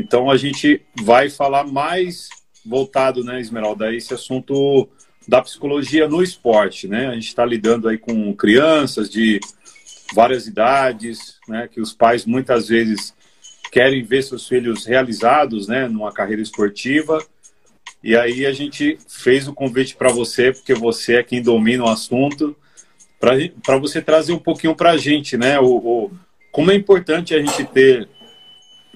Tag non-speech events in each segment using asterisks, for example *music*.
Então a gente vai falar mais voltado, né, Esmeralda, a esse assunto da psicologia no esporte, né? A gente está lidando aí com crianças de várias idades, né? Que os pais muitas vezes querem ver seus filhos realizados, né? Numa carreira esportiva. E aí a gente fez o convite para você, porque você é quem domina o assunto, para você trazer um pouquinho para a gente, né? O, o, como é importante a gente ter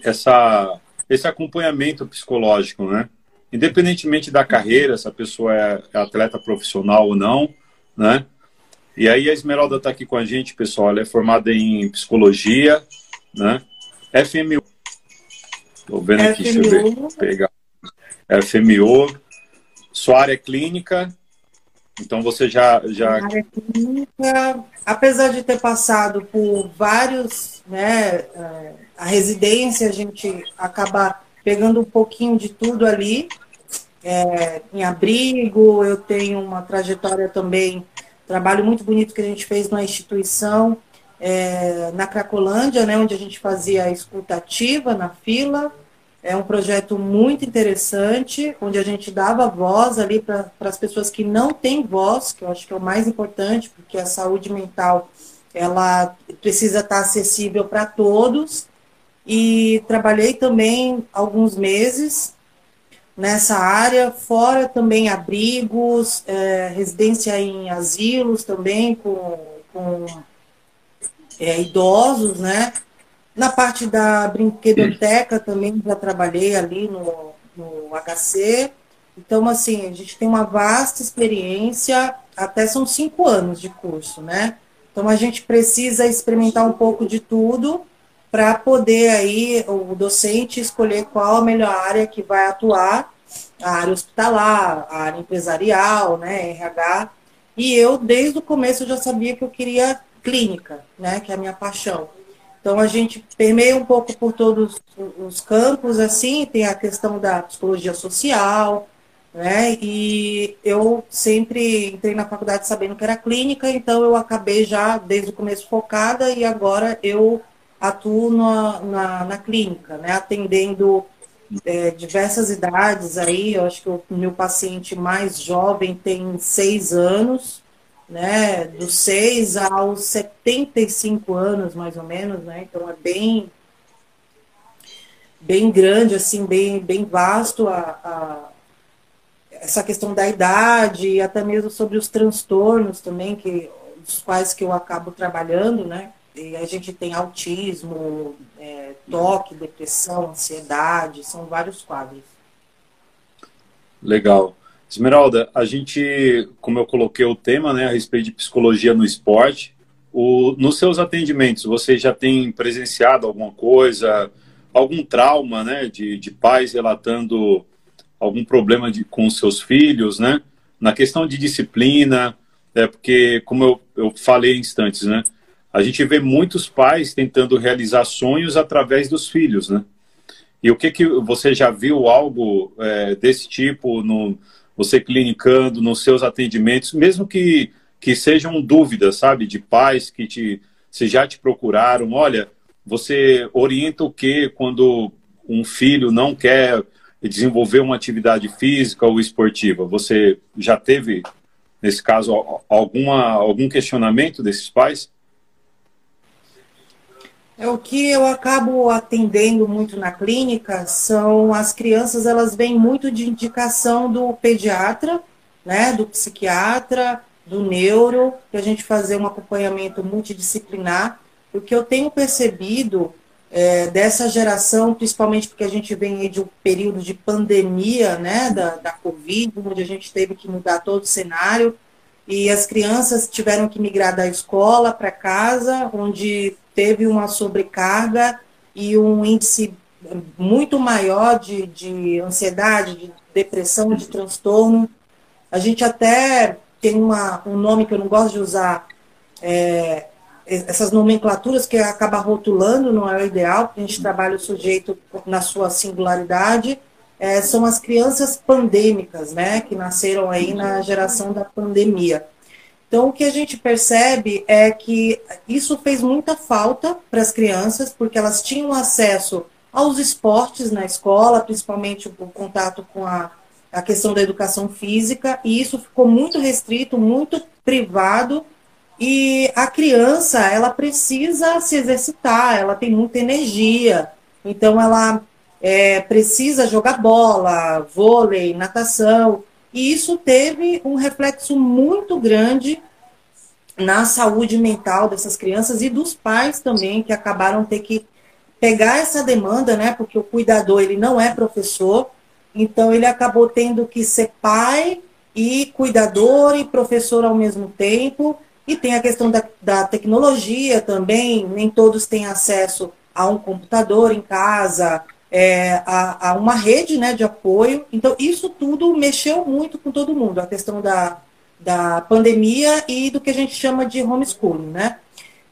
essa, esse acompanhamento psicológico, né? Independentemente da carreira, se a pessoa é, é atleta profissional ou não, né? E aí a Esmeralda está aqui com a gente, pessoal. Ela é formada em psicologia, né? FMU. Estou vendo aqui, deixa eu ver, pegar. FMU. Sua área é clínica. Então você já. já... A área clínica, apesar de ter passado por vários, né? A residência, a gente acaba pegando um pouquinho de tudo ali. É, em abrigo, eu tenho uma trajetória também, trabalho muito bonito que a gente fez na instituição, é, na Cracolândia, né, onde a gente fazia a escutativa na fila. É um projeto muito interessante, onde a gente dava voz ali para as pessoas que não têm voz, que eu acho que é o mais importante, porque a saúde mental ela precisa estar acessível para todos. E trabalhei também alguns meses nessa área, fora também abrigos, é, residência em asilos também com, com é, idosos, né? Na parte da brinquedoteca também já trabalhei ali no, no HC. Então, assim, a gente tem uma vasta experiência, até são cinco anos de curso, né? Então, a gente precisa experimentar um pouco de tudo para poder aí o docente escolher qual a melhor área que vai atuar, a área hospitalar, a área empresarial, né, RH. E eu, desde o começo, já sabia que eu queria clínica, né, que é a minha paixão. Então a gente permeia um pouco por todos os campos, assim, tem a questão da psicologia social, né? E eu sempre entrei na faculdade sabendo que era clínica, então eu acabei já desde o começo focada e agora eu atuo na, na, na clínica, né? Atendendo é, diversas idades aí, eu acho que o meu paciente mais jovem tem seis anos, né, dos 6 aos 75 anos, mais ou menos, né, então é bem, bem grande, assim, bem, bem vasto a, a, essa questão da idade e até mesmo sobre os transtornos também, que, dos quais que eu acabo trabalhando, né, a gente tem autismo, é, toque, depressão, ansiedade, são vários quadros. Legal. Esmeralda, a gente, como eu coloquei o tema, né, a respeito de psicologia no esporte, o, nos seus atendimentos, você já tem presenciado alguma coisa, algum trauma, né, de, de pais relatando algum problema de, com seus filhos, né, na questão de disciplina, é porque, como eu, eu falei instantes, né, a gente vê muitos pais tentando realizar sonhos através dos filhos, né, e o que que você já viu algo é, desse tipo no você clinicando nos seus atendimentos, mesmo que, que sejam dúvidas, sabe, de pais que te, se já te procuraram, olha, você orienta o que quando um filho não quer desenvolver uma atividade física ou esportiva? Você já teve, nesse caso, alguma, algum questionamento desses pais? É o que eu acabo atendendo muito na clínica são as crianças, elas vêm muito de indicação do pediatra, né, do psiquiatra, do neuro, para a gente fazer um acompanhamento multidisciplinar. O que eu tenho percebido é, dessa geração, principalmente porque a gente vem de um período de pandemia, né, da, da Covid, onde a gente teve que mudar todo o cenário, e as crianças tiveram que migrar da escola para casa, onde teve uma sobrecarga e um índice muito maior de, de ansiedade, de depressão, de transtorno. A gente até tem uma, um nome que eu não gosto de usar, é, essas nomenclaturas que acaba rotulando, não é o ideal, porque a gente trabalha o sujeito na sua singularidade, é, são as crianças pandêmicas, né, que nasceram aí na geração da pandemia. Então, o que a gente percebe é que isso fez muita falta para as crianças, porque elas tinham acesso aos esportes na escola, principalmente o contato com a, a questão da educação física, e isso ficou muito restrito, muito privado, e a criança, ela precisa se exercitar, ela tem muita energia, então ela é, precisa jogar bola, vôlei, natação, e isso teve um reflexo muito grande na saúde mental dessas crianças e dos pais também, que acabaram ter que pegar essa demanda, né? Porque o cuidador ele não é professor, então ele acabou tendo que ser pai e cuidador e professor ao mesmo tempo. E tem a questão da, da tecnologia também, nem todos têm acesso a um computador em casa, é, a, a, uma rede né, de apoio. Então, isso tudo mexeu muito com todo mundo, a questão da, da pandemia e do que a gente chama de homeschooling, né?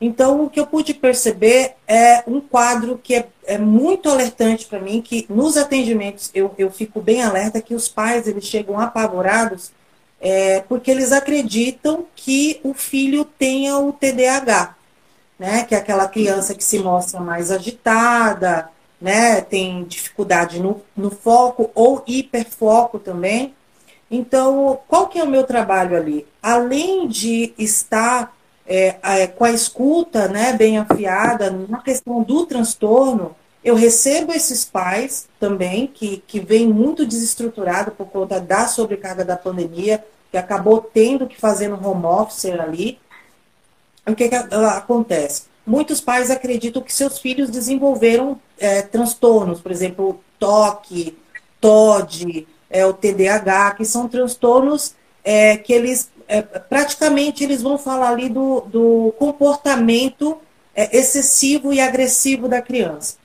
Então, o que eu pude perceber é um quadro que é, é muito alertante para mim, que nos atendimentos eu, eu fico bem alerta que os pais eles chegam apavorados é, porque eles acreditam que o filho tenha o TDAH, né? Que é aquela criança que se mostra mais agitada, né? Tem dificuldade no, no foco ou hiperfoco também. Então, qual que é o meu trabalho ali? Além de estar é, é, com a escuta né, bem afiada na questão do transtorno, eu recebo esses pais também, que, que vêm muito desestruturados por conta da sobrecarga da pandemia, que acabou tendo que fazer no home office ali. O que, que acontece? Muitos pais acreditam que seus filhos desenvolveram é, transtornos, por exemplo, toque, TOD, é, o TDAH, que são transtornos é, que eles é, praticamente eles vão falar ali do, do comportamento é, excessivo e agressivo da criança.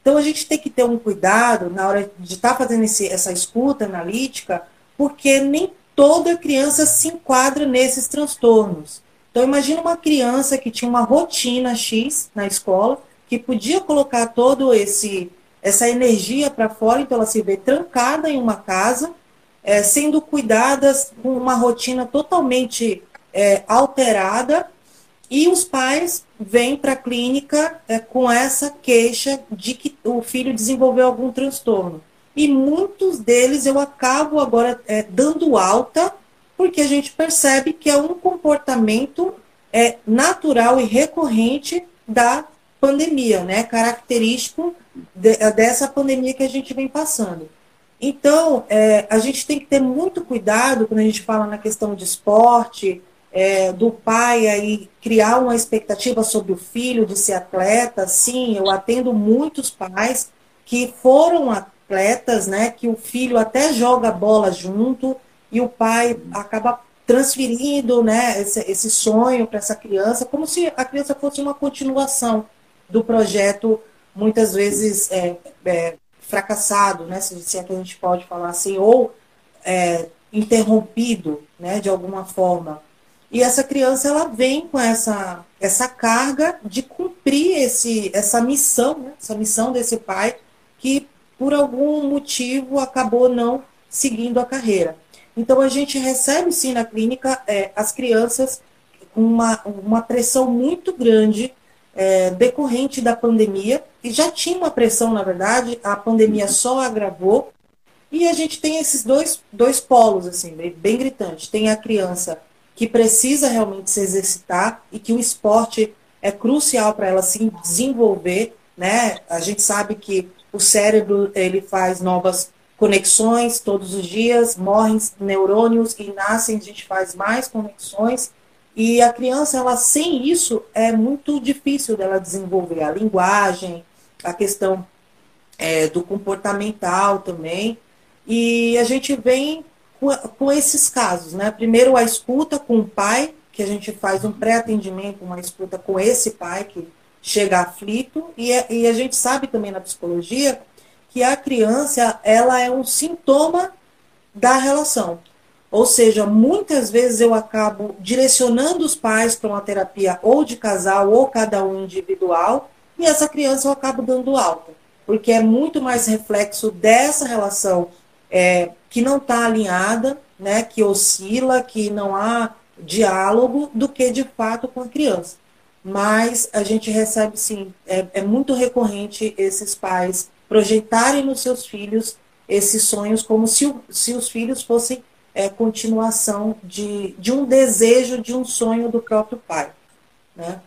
Então a gente tem que ter um cuidado na hora de estar tá fazendo esse, essa escuta analítica, porque nem toda criança se enquadra nesses transtornos. Então imagina uma criança que tinha uma rotina X na escola, que podia colocar todo esse essa energia para fora, então ela se vê trancada em uma casa é, sendo cuidadas com uma rotina totalmente é, alterada e os pais vêm para a clínica é, com essa queixa de que o filho desenvolveu algum transtorno. E muitos deles eu acabo agora é, dando alta, porque a gente percebe que é um comportamento é, natural e recorrente da pandemia, né? característico de, dessa pandemia que a gente vem passando. Então, é, a gente tem que ter muito cuidado quando a gente fala na questão de esporte, é, do pai aí criar uma expectativa sobre o filho de ser atleta. Sim, eu atendo muitos pais que foram atletas, né? Que o filho até joga bola junto e o pai acaba transferindo, né? Esse, esse sonho para essa criança, como se a criança fosse uma continuação do projeto, muitas vezes é, é, fracassado, né, se, se é que a gente pode falar assim, ou é, interrompido, né, de alguma forma. E essa criança ela vem com essa, essa carga de cumprir esse, essa missão, né, essa missão desse pai que por algum motivo acabou não seguindo a carreira. Então a gente recebe sim na clínica é, as crianças com uma, uma pressão muito grande é, decorrente da pandemia, e já tinha uma pressão, na verdade, a pandemia só agravou, e a gente tem esses dois, dois polos, assim, bem, bem gritantes. Tem a criança que precisa realmente se exercitar e que o esporte é crucial para ela se desenvolver, né? A gente sabe que o cérebro, ele faz novas conexões todos os dias, morrem neurônios e nascem, a gente faz mais conexões, e a criança, ela sem isso, é muito difícil dela desenvolver a linguagem, a questão é, do comportamental também. E a gente vem com, com, esses casos, né? Primeiro a escuta com o pai, que a gente faz um pré-atendimento, uma escuta com esse pai que chega aflito, e, é, e a gente sabe também na psicologia que a criança, ela é um sintoma da relação. Ou seja, muitas vezes eu acabo direcionando os pais para uma terapia ou de casal ou cada um individual, e essa criança eu acabo dando alta, porque é muito mais reflexo dessa relação é, que não está alinhada, né, que oscila, que não há diálogo, do que de fato com a criança. Mas a gente recebe sim, é, é muito recorrente esses pais projetarem nos seus filhos esses sonhos como se, se os filhos fossem é, continuação de, de um desejo, de um sonho do próprio pai. Né?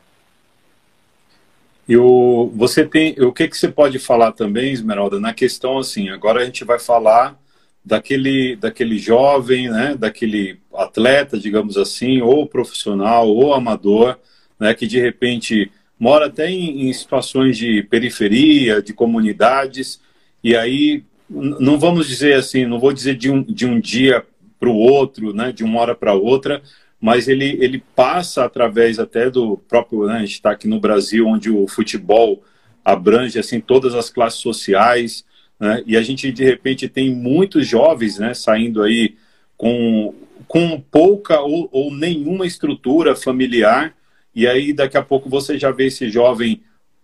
E o, você tem, o que, que você pode falar também, Esmeralda, na questão assim, agora a gente vai falar daquele, daquele jovem, né, daquele atleta, digamos assim, ou profissional, ou amador, né, que de repente mora até em, em situações de periferia, de comunidades, e aí não vamos dizer assim, não vou dizer de um, de um dia para o outro, né, de uma hora para outra, mas ele, ele passa através até do próprio, né, a gente está aqui no Brasil, onde o futebol abrange assim todas as classes sociais, né, e a gente de repente tem muitos jovens, né, saindo aí com, com pouca ou, ou nenhuma estrutura familiar, e aí daqui a pouco você já vê esse jovem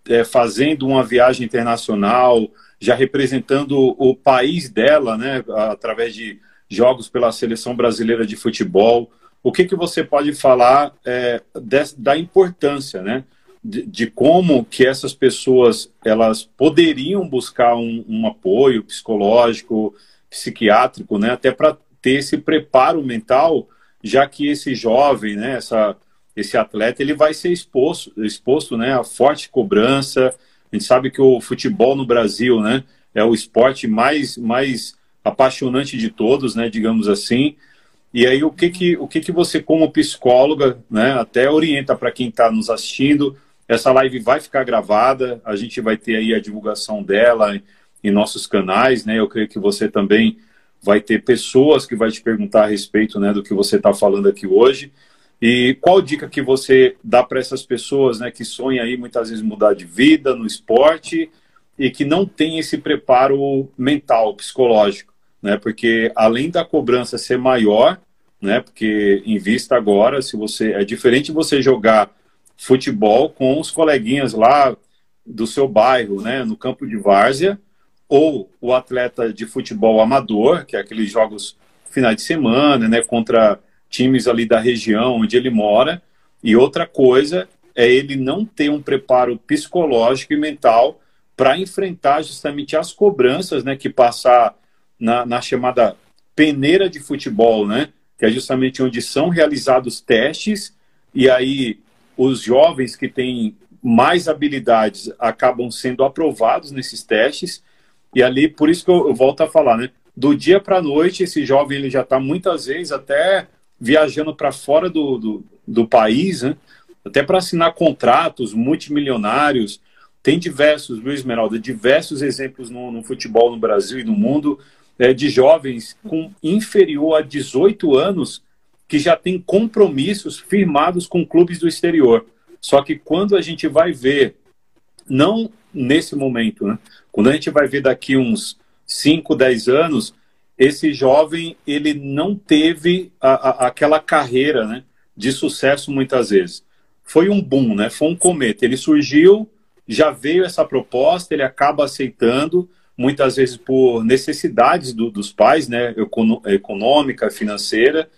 é, fazendo uma viagem internacional, já representando o país dela, né, através de jogos pela seleção brasileira de futebol. O que, que você pode falar é, de, da importância, né, de, de, como que essas pessoas elas poderiam buscar um, um apoio psicológico, psiquiátrico, né, até para ter esse preparo mental, já que esse jovem, né, essa, esse atleta, ele vai ser exposto, exposto, né, a forte cobrança. A gente sabe que o futebol no Brasil, né, é o esporte mais mais apaixonante de todos, né, digamos assim. E aí o que que o que que você como psicóloga, né, até orienta para quem está nos assistindo? Essa live vai ficar gravada, a gente vai ter aí a divulgação dela em, em nossos canais, né? Eu creio que você também vai ter pessoas que vai te perguntar a respeito, né, do que você está falando aqui hoje. E qual dica que você dá para essas pessoas, né, que sonham aí muitas vezes mudar de vida no esporte e que não tem esse preparo mental, psicológico, né? Porque além da cobrança ser maior, né? Porque em vista agora, se você é diferente você jogar futebol com os coleguinhas lá do seu bairro, né? No campo de várzea, ou o atleta de futebol amador, que é aqueles jogos finais de semana, né? Contra times ali da região onde ele mora. E outra coisa é ele não ter um preparo psicológico e mental para enfrentar justamente as cobranças né, que passar na, na, chamada peneira de futebol, né, que é justamente onde são realizados testes, e aí os jovens que têm mais habilidades acabam sendo aprovados nesses testes, e ali, por isso que eu, eu volto a falar, né, do dia para a noite, esse jovem ele já está muitas vezes até viajando para fora do, do, do país, né, até para assinar contratos multimilionários, tem diversos, Luiz Esmeralda, diversos exemplos no, no, futebol no Brasil e no mundo é, de jovens com inferior a 18 anos que já têm compromissos firmados com clubes do exterior. Só que quando a gente vai ver, não nesse momento, né? quando a gente vai ver daqui uns 5, 10 anos, esse jovem ele não teve a, a, aquela carreira né, de sucesso muitas vezes. Foi um boom, né? foi um cometa. Ele surgiu já veio essa proposta, ele acaba aceitando, muitas vezes por necessidades do, dos pais, né, econômica, financeira,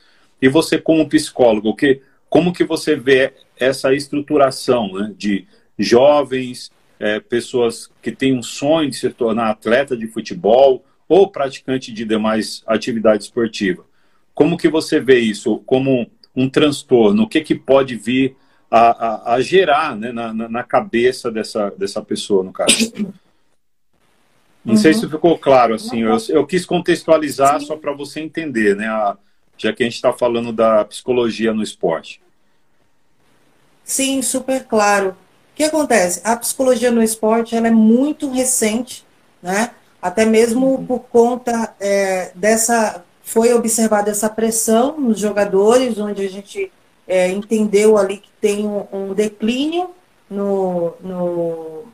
e você como psicólogo, que, como que você vê essa estruturação né, de jovens, é, pessoas que têm um sonho de se tornar atleta de futebol ou praticante de demais atividade esportiva? Como que você vê isso como um transtorno? O que, que pode vir a, a, a gerar né, na, na, cabeça dessa, dessa pessoa, no caso. Não uhum. sei se ficou claro, assim, eu, eu quis contextualizar Sim. só para você entender, né, a, já que a gente está falando da psicologia no esporte. Sim, super claro. O que acontece? A psicologia no esporte ela é muito recente, né? Até mesmo uhum. por conta é, dessa foi observada essa pressão nos jogadores, onde a gente é, entendeu ali que tem um, um declínio no, no,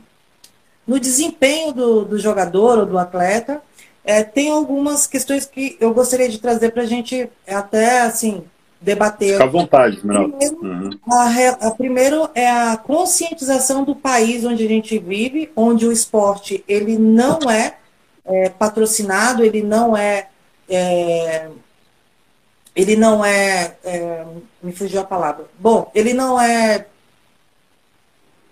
no, desempenho do, do jogador ou do atleta. É, tem algumas questões que eu gostaria de trazer para a gente até assim debater. Fica à vontade, primeiro, uhum. a, a, primeiro é a conscientização do país onde a gente vive, onde o esporte ele não é, é patrocinado, ele não é, é ele não é, é, Me fugiu a palavra. Bom, ele não é.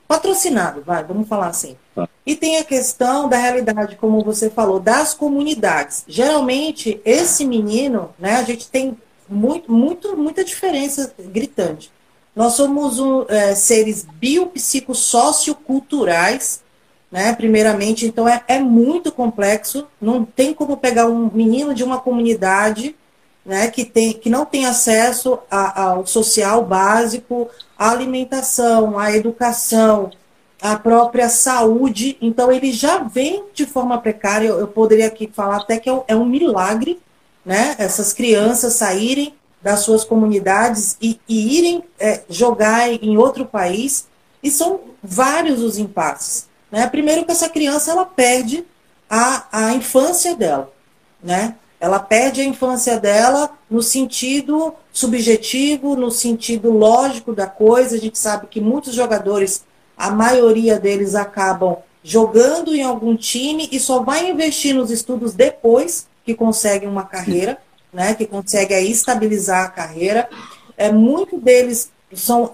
patrocinado, vai, vamos falar assim. Tá. E tem a questão da realidade, como você falou, das comunidades. Geralmente, esse menino, né, a gente tem muito, muito, muita diferença gritante. Nós somos um, é, seres biopsicossocioculturais, né, primeiramente, então é, é muito complexo, não tem como pegar um menino de uma comunidade né, que, tem, que não tem acesso a, ao social básico, à alimentação, à educação, à própria saúde. Então, ele já vem de forma precária. Eu, eu poderia aqui falar até que é um, é um milagre né, essas crianças saírem das suas comunidades e, e irem é, jogar em outro país. E são vários os impasses. Né? Primeiro que essa criança ela perde a, a infância dela. Né? Ela perde a infância dela no sentido subjetivo, no sentido lógico da coisa. A gente sabe que muitos jogadores, a maioria deles acabam jogando em algum time e só vai investir nos estudos depois que conseguem uma carreira, né, que consegue aí estabilizar a carreira. É, muito deles são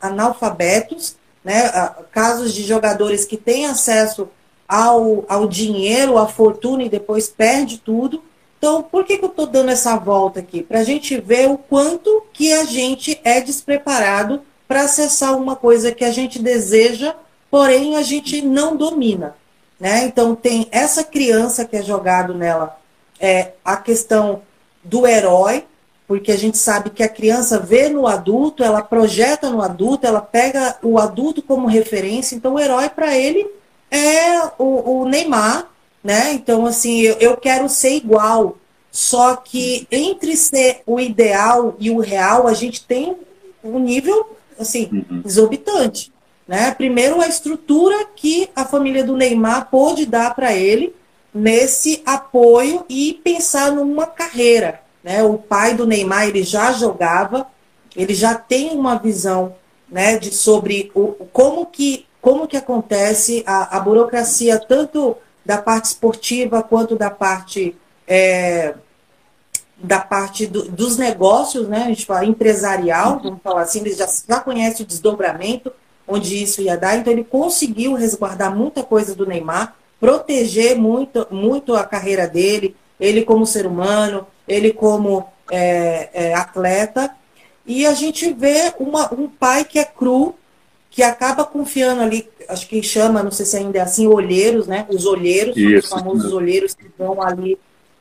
analfabetos, né, casos de jogadores que têm acesso ao, ao dinheiro, à fortuna e depois perde tudo. Então, por que, que eu estou dando essa volta aqui? Para a gente ver o quanto que a gente é despreparado para acessar uma coisa que a gente deseja, porém a gente não domina. Né? Então, tem essa criança que é jogado nela, é, a questão do herói, porque a gente sabe que a criança vê no adulto, ela projeta no adulto, ela pega o adulto como referência, então o herói para ele é o, o Neymar, né? Então, assim, eu, eu quero ser igual. Só que entre ser o ideal e o real, a gente tem um nível, assim, uhum. exorbitante. Né? Primeiro, a estrutura que a família do Neymar pôde dar para ele nesse apoio e pensar numa carreira. Né? O pai do Neymar ele já jogava, ele já tem uma visão né, de, sobre o, como, que, como que acontece a, a burocracia, tanto da parte esportiva quanto da parte é, da parte do, dos negócios, né? A gente fala empresarial, vamos falar assim, ele já, já conhece o desdobramento, onde isso ia dar, então ele conseguiu resguardar muita coisa do Neymar, proteger muito, muito a carreira dele, ele como ser humano, ele como é, é, atleta, e a gente vê uma, um pai que é cru, que acaba confiando ali, acho que chama, não sei se ainda é assim, olheiros, né? Os olheiros, Isso, os famosos né? olheiros que vão ali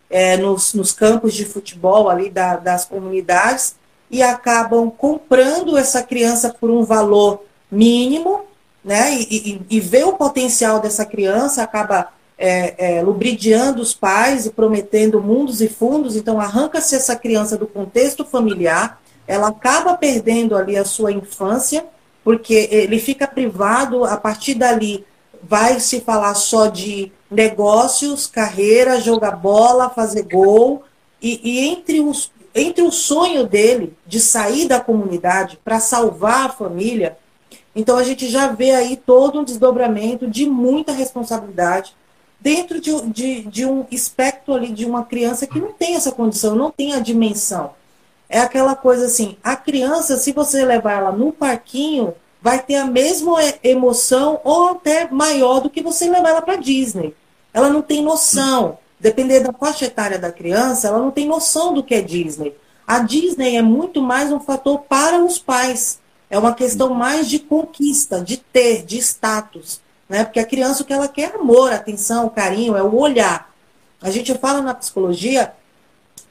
é, nos, nos, campos de futebol ali da, das comunidades e acabam comprando essa criança por um valor mínimo, né? E, e, e vê o potencial dessa criança, acaba é, é, lubridiando os pais e prometendo mundos e fundos, então arranca-se essa criança do contexto familiar, ela acaba perdendo ali a sua infância porque ele fica privado, a partir dali vai se falar só de negócios, carreira, jogar bola, fazer gol, e, e entre, os, entre o sonho dele de sair da comunidade para salvar a família, então a gente já vê aí todo um desdobramento de muita responsabilidade dentro de, de, de um espectro ali de uma criança que não tem essa condição, não tem a dimensão é aquela coisa assim, a criança, se você levar ela no parquinho, vai ter a mesma emoção ou até maior do que você levar ela para Disney. Ela não tem noção. Dependendo da faixa etária da criança, ela não tem noção do que é Disney. A Disney é muito mais um fator para os pais. É uma questão mais de conquista, de ter, de status. Né? Porque a criança o que ela quer é amor, atenção, carinho, é o olhar. A gente fala na psicologia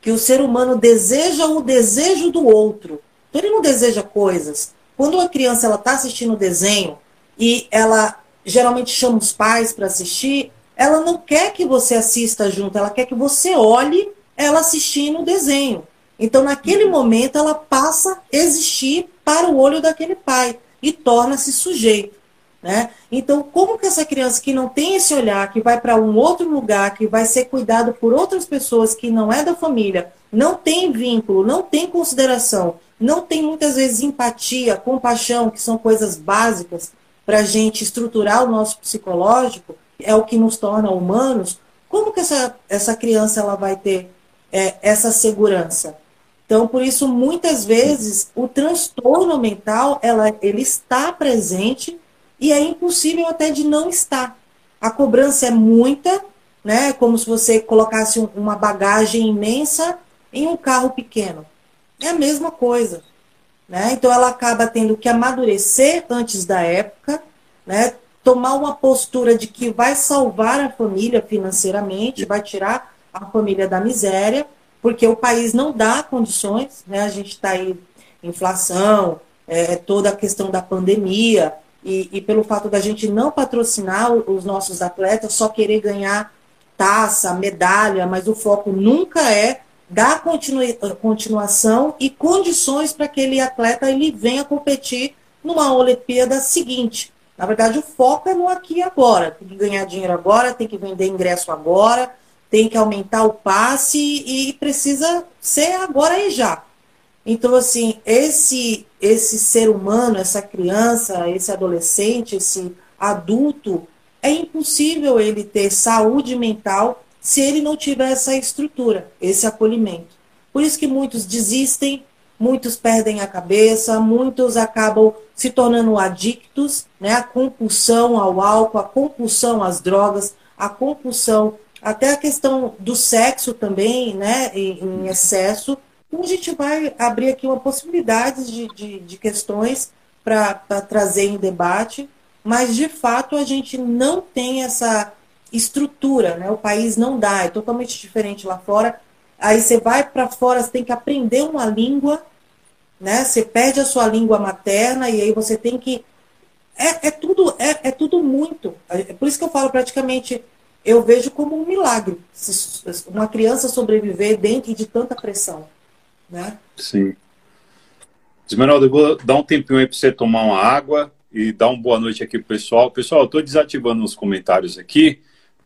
que o ser humano deseja o desejo do outro. Então, ele não deseja coisas. Quando uma criança ela está assistindo o desenho e ela geralmente chama os pais para assistir, ela não quer que você assista junto, ela quer que você olhe ela assistindo o desenho. Então, naquele uhum. momento, ela passa a existir para o olho daquele pai e torna-se sujeito. Né? Então, como que essa criança que não tem esse olhar, que vai para um outro lugar, que vai ser cuidado por outras pessoas que não é da família, não tem vínculo, não tem consideração, não tem muitas vezes empatia, compaixão, que são coisas básicas para a gente estruturar o nosso psicológico, é o que nos torna humanos, como que essa, essa criança ela vai ter é, essa segurança? Então, por isso, muitas vezes, o transtorno mental, ela, ele está presente e é impossível até de não estar. A cobrança é muita, né? Como se você colocasse uma bagagem imensa em um carro pequeno. É a mesma coisa. Né? Então ela acaba tendo que amadurecer antes da época, né? tomar uma postura de que vai salvar a família financeiramente, vai tirar a família da miséria, porque o país não dá condições, né? a gente está aí, inflação, é, toda a questão da pandemia, e, e, pelo fato da gente não patrocinar os nossos atletas, só querer ganhar taça, medalha, mas o foco nunca é dar continuação e condições para que aquele atleta ele venha competir numa Olimpíada seguinte. Na verdade, o foco é no aqui e agora. Tem que ganhar dinheiro agora, tem que vender ingresso agora, tem que aumentar o passe e precisa ser agora e já. Então, assim, esse, esse ser humano, essa criança, esse adolescente, esse adulto, é impossível ele ter saúde mental se ele não tiver essa estrutura, esse acolhimento. Por isso que muitos desistem, muitos perdem a cabeça, muitos acabam se tornando adictos, né? A compulsão ao álcool, a compulsão às drogas, a compulsão até a questão do sexo também, né? Em, em excesso. Então a gente vai abrir aqui uma possibilidade de, de, de questões para trazer em debate, mas de fato a gente não tem essa estrutura, né? O país não dá, é totalmente diferente lá fora. Aí você vai para fora, você tem que aprender uma língua, né? Você perde a sua língua materna e aí você tem que é, é tudo é, é tudo muito. É por isso que eu falo praticamente eu vejo como um milagre uma criança sobreviver dentro de tanta pressão, né? Sim. Esmeralda, eu vou dar um tempinho aí para você tomar uma água e dar uma boa noite aqui pro pessoal. Pessoal, eu estou desativando os comentários aqui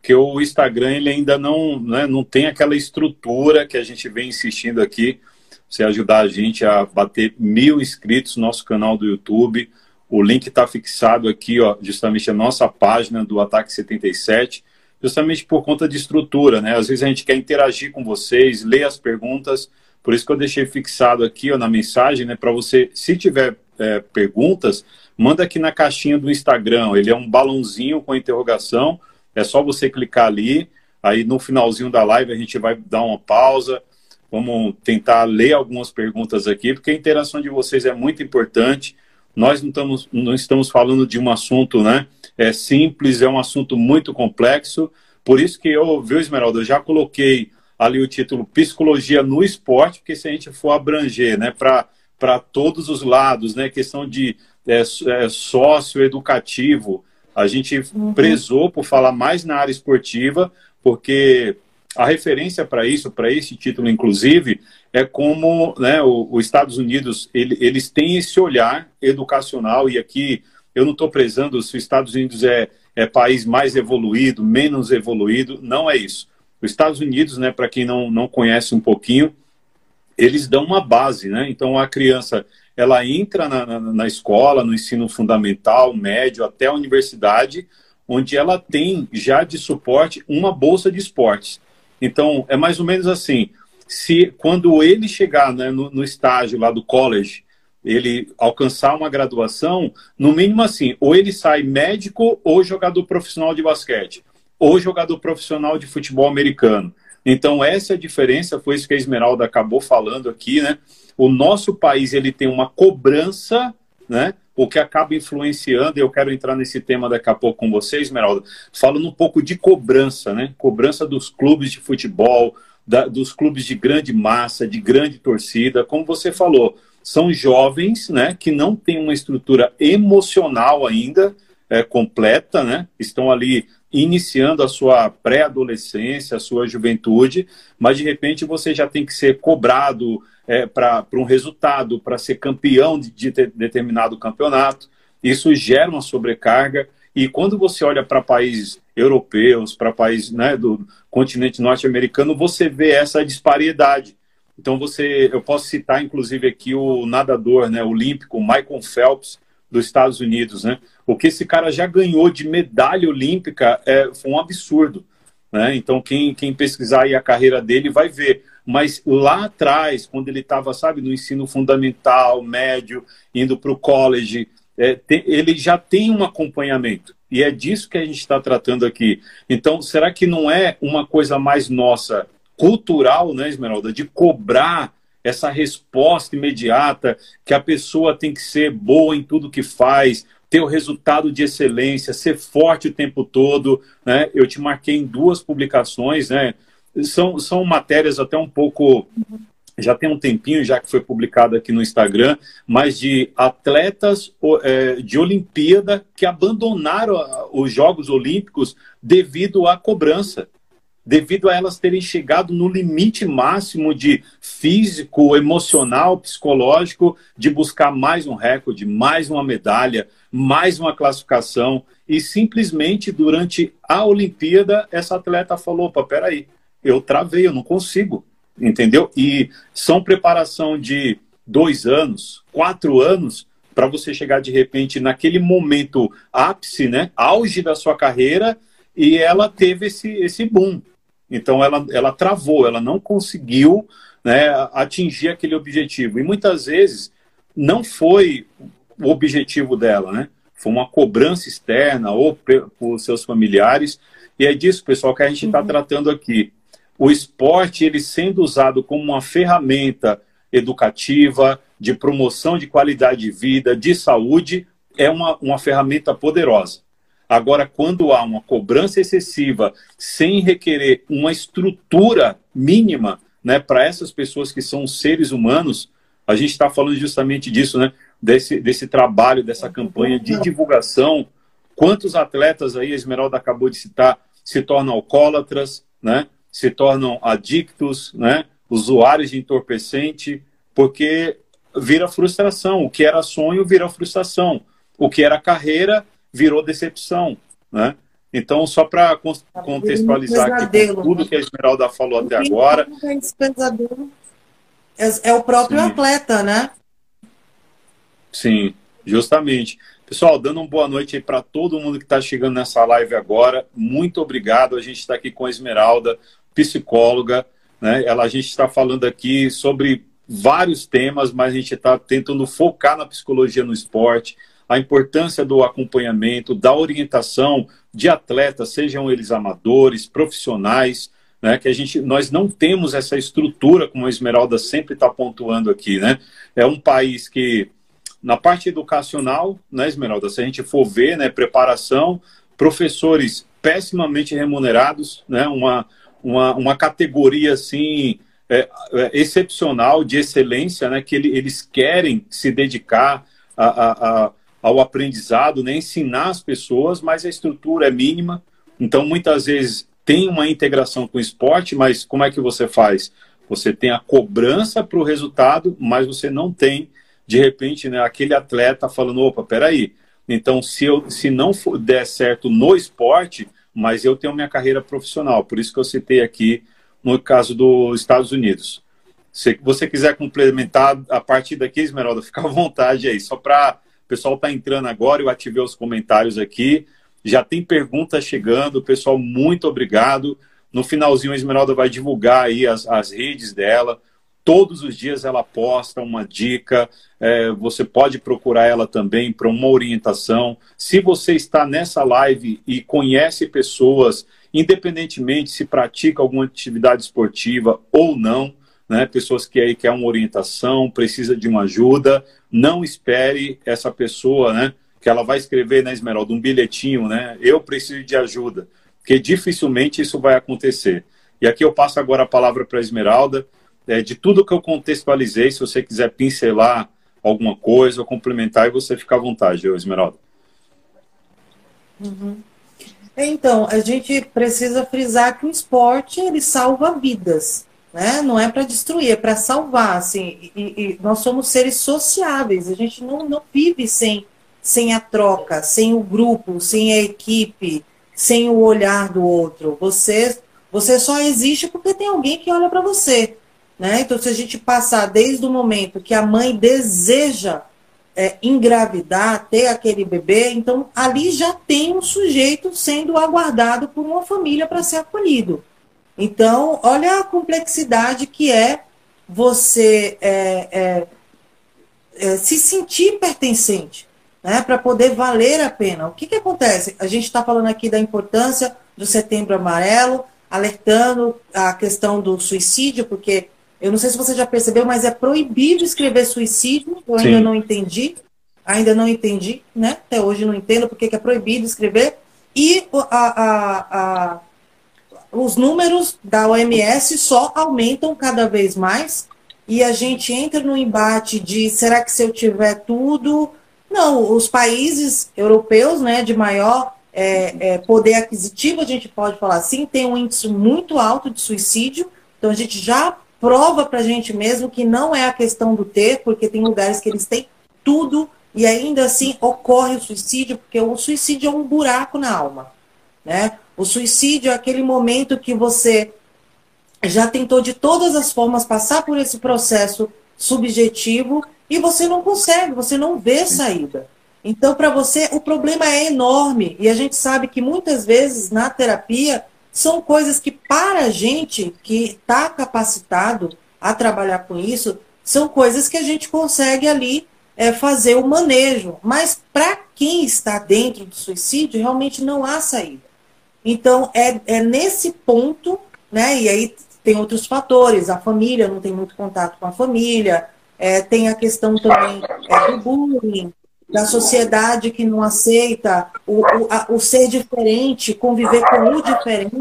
porque o Instagram ele ainda não, né, não tem aquela estrutura que a gente vem insistindo aqui. Você ajudar a gente a bater mil inscritos no nosso canal do YouTube. O link está fixado aqui, ó, justamente a nossa página do Ataque 77, justamente por conta de estrutura, né? Às vezes a gente quer interagir com vocês, ler as perguntas, por isso que eu deixei fixado aqui ó, na mensagem, né? Para você, se tiver é, perguntas, manda aqui na caixinha do Instagram. Ele é um balãozinho com interrogação é só você clicar ali, aí no finalzinho da live a gente vai dar uma pausa, vamos tentar ler algumas perguntas aqui, porque a interação de vocês é muito importante. Nós não estamos, não estamos falando de um assunto né, é simples, é um assunto muito complexo. Por isso que eu, viu, Esmeralda, eu já coloquei ali o título Psicologia no Esporte, porque se a gente for abranger né, para todos os lados, né, questão de é, é, socioeducativo, a gente uhum. prezou por falar mais na área esportiva, porque a referência para isso, para esse título, inclusive, é como né, os Estados Unidos ele, eles têm esse olhar educacional, e aqui eu não estou prezando se os Estados Unidos é, é país mais evoluído, menos evoluído, não é isso. Os Estados Unidos, né, para quem não, não conhece um pouquinho, eles dão uma base, né? Então a criança ela entra na, na, na escola, no ensino fundamental, médio, até a universidade, onde ela tem já de suporte uma bolsa de esportes. Então, é mais ou menos assim: se quando ele chegar né, no, no, estágio lá do college, ele alcançar uma graduação, no mínimo assim, ou ele sai médico ou jogador profissional de basquete, ou jogador profissional de futebol americano. Então, essa é a diferença, foi isso que a Esmeralda acabou falando aqui, né? o nosso país ele tem uma cobrança, né? O que acaba influenciando, e eu quero entrar nesse tema daqui a pouco com você, Esmeralda, falando um pouco de cobrança, né? Cobrança dos clubes de futebol, da, dos clubes de grande massa, de grande torcida, como você falou, são jovens, né, que não têm uma estrutura emocional ainda é, completa, né? Estão ali iniciando a sua pré-adolescência, a sua juventude, mas de repente você já tem que ser cobrado é, para um resultado, para ser campeão de, de determinado campeonato. Isso gera uma sobrecarga. E quando você olha para países europeus, para países né, do continente norte-americano, você vê essa disparidade. Então você, eu posso citar inclusive aqui o nadador, né, olímpico Michael Phelps dos Estados Unidos, né? O que esse cara já ganhou de medalha olímpica é, foi um absurdo, né? Então quem, quem pesquisar a carreira dele vai ver mas lá atrás, quando ele estava, sabe, no ensino fundamental, médio, indo para o college, é, tem, ele já tem um acompanhamento. E é disso que a gente está tratando aqui. Então, será que não é uma coisa mais nossa, cultural, né, Esmeralda, de cobrar essa resposta imediata, que a pessoa tem que ser boa em tudo que faz, ter o resultado de excelência, ser forte o tempo todo. Né? Eu te marquei em duas publicações, né? São, são matérias até um pouco. Já tem um tempinho já que foi publicado aqui no Instagram, mas de atletas é, de Olimpíada que abandonaram os Jogos Olímpicos devido à cobrança devido a elas terem chegado no limite máximo de físico, emocional, psicológico, de buscar mais um recorde, mais uma medalha, mais uma classificação. E simplesmente durante a Olimpíada, essa atleta falou: opa, peraí, eu travei, eu não consigo. Entendeu? E são preparação de dois anos, quatro anos, para você chegar de repente naquele momento ápice, né? Auge da sua carreira, e ela teve esse, esse boom. Então ela, ela travou, ela não conseguiu né, atingir aquele objetivo. E muitas vezes não foi o objetivo dela, né? Foi uma cobrança externa ou por seus familiares. E é disso, pessoal, que a gente está uhum. tratando aqui. O esporte, ele sendo usado como uma ferramenta educativa, de promoção de qualidade de vida, de saúde, é uma, uma ferramenta poderosa. Agora, quando há uma cobrança excessiva, sem requerer uma estrutura mínima né, para essas pessoas que são seres humanos, a gente está falando justamente disso, né? Desse, desse trabalho, dessa campanha de divulgação. Quantos atletas aí, a Esmeralda acabou de citar, se tornam alcoólatras, né? se tornam adictos, né? usuários de entorpecente, porque vira frustração. O que era sonho vira frustração. O que era carreira virou decepção, né? Então, só para contextualizar aqui tudo né? que a Esmeralda falou até agora. É, é o próprio Sim. atleta, né? Sim, justamente. Pessoal, dando uma boa noite aí para todo mundo que está chegando nessa live agora. Muito obrigado. A gente está aqui com a Esmeralda, psicóloga. Né? Ela, a gente está falando aqui sobre vários temas, mas a gente está tentando focar na psicologia no esporte a importância do acompanhamento, da orientação de atletas, sejam eles amadores, profissionais, né, que a gente, nós não temos essa estrutura, como a Esmeralda sempre está pontuando aqui, né? É um país que, na parte educacional, né, Esmeralda, se a gente for ver, né, preparação, professores pessimamente remunerados, né, uma, uma, uma categoria assim é, é, excepcional de excelência, né, que ele, eles querem se dedicar a, a, a ao aprendizado, né? ensinar as pessoas, mas a estrutura é mínima. Então, muitas vezes tem uma integração com o esporte, mas como é que você faz? Você tem a cobrança para o resultado, mas você não tem, de repente, né, aquele atleta falando, opa, peraí, então se, eu, se não for, der certo no esporte, mas eu tenho minha carreira profissional, por isso que eu citei aqui no caso dos Estados Unidos. Se você quiser complementar a partir daqui, Esmeralda, *laughs* fica à vontade aí, só para pessoal está entrando agora, eu ativei os comentários aqui. Já tem perguntas chegando. Pessoal, muito obrigado. No finalzinho, a Esmeralda vai divulgar aí as, as redes dela. Todos os dias ela posta uma dica. É, você pode procurar ela também para uma orientação. Se você está nessa live e conhece pessoas, independentemente se pratica alguma atividade esportiva ou não, né, pessoas que aí quer uma orientação, precisa de uma ajuda, não espere essa pessoa, né, que ela vai escrever na Esmeralda um bilhetinho, né, eu preciso de ajuda, porque dificilmente isso vai acontecer. E aqui eu passo agora a palavra para a Esmeralda, é, de tudo que eu contextualizei, se você quiser pincelar alguma coisa ou complementar, você fica à vontade, eu, Esmeralda. Uhum. Então, a gente precisa frisar que o esporte ele salva vidas né? Não é para destruir, é para salvar, assim. E, e, nós somos seres sociáveis. A gente não, não vive sem, sem a troca, sem o grupo, sem a equipe, sem o olhar do outro. Você, você só existe porque tem alguém que olha para você, né? Então, se a gente passar desde o momento que a mãe deseja é, engravidar, ter aquele bebê, então ali já tem um sujeito sendo aguardado por uma família para ser acolhido. Então, olha a complexidade que é você é, é, é, se sentir pertencente. né, para poder valer a pena. O que, que acontece? A gente está falando aqui da importância do setembro amarelo, alertando a questão do suicídio, porque eu não sei se você já percebeu, mas é proibido escrever suicídio, eu ainda Sim. não entendi, ainda não entendi, né? Até hoje não entendo porque que é proibido escrever. E a, a, a, os números da OMS só aumentam cada vez mais e a gente entra no embate de será que se eu tiver tudo. Não, os países europeus né, de maior é, é, poder aquisitivo, a gente pode falar assim, tem um índice muito alto de suicídio, então a gente já prova para a gente mesmo que não é a questão do ter, porque tem lugares que eles têm tudo e ainda assim ocorre o suicídio, porque o suicídio é um buraco na alma. Né? O suicídio é aquele momento que você já tentou de todas as formas passar por esse processo subjetivo e você não consegue, você não vê saída. Então, para você, o problema é enorme. E a gente sabe que muitas vezes na terapia são coisas que, para a gente que está capacitado a trabalhar com isso, são coisas que a gente consegue ali é, fazer o manejo. Mas para quem está dentro do suicídio, realmente não há saída. Então, é, é nesse ponto, né? E aí tem outros fatores, a família não tem muito contato com a família, é, tem a questão também é, do bullying, da sociedade que não aceita o, o, a, o ser diferente, conviver com o diferente.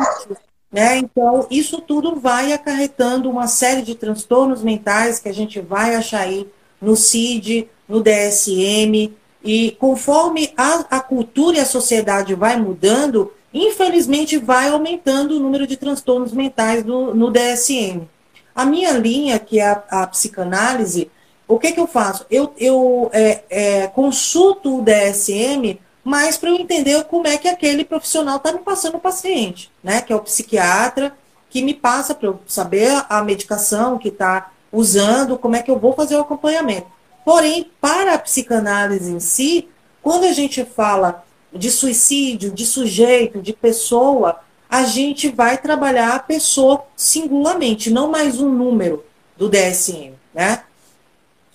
Né? Então, isso tudo vai acarretando uma série de transtornos mentais que a gente vai achar aí no CID, no DSM, e conforme a, a cultura e a sociedade vai mudando, infelizmente vai aumentando o número de transtornos mentais no DSM. A minha linha, que é a, a psicanálise, o que, que eu faço? Eu, eu é, é, consulto o DSM, mas para eu entender como é que aquele profissional está me passando o paciente, né? Que é o psiquiatra, que me passa para eu saber a medicação que está usando, como é que eu vou fazer o acompanhamento. Porém, para a psicanálise em si, quando a gente fala de suicídio, de sujeito, de pessoa, a gente vai trabalhar a pessoa singularmente, não mais um número do DSM, né?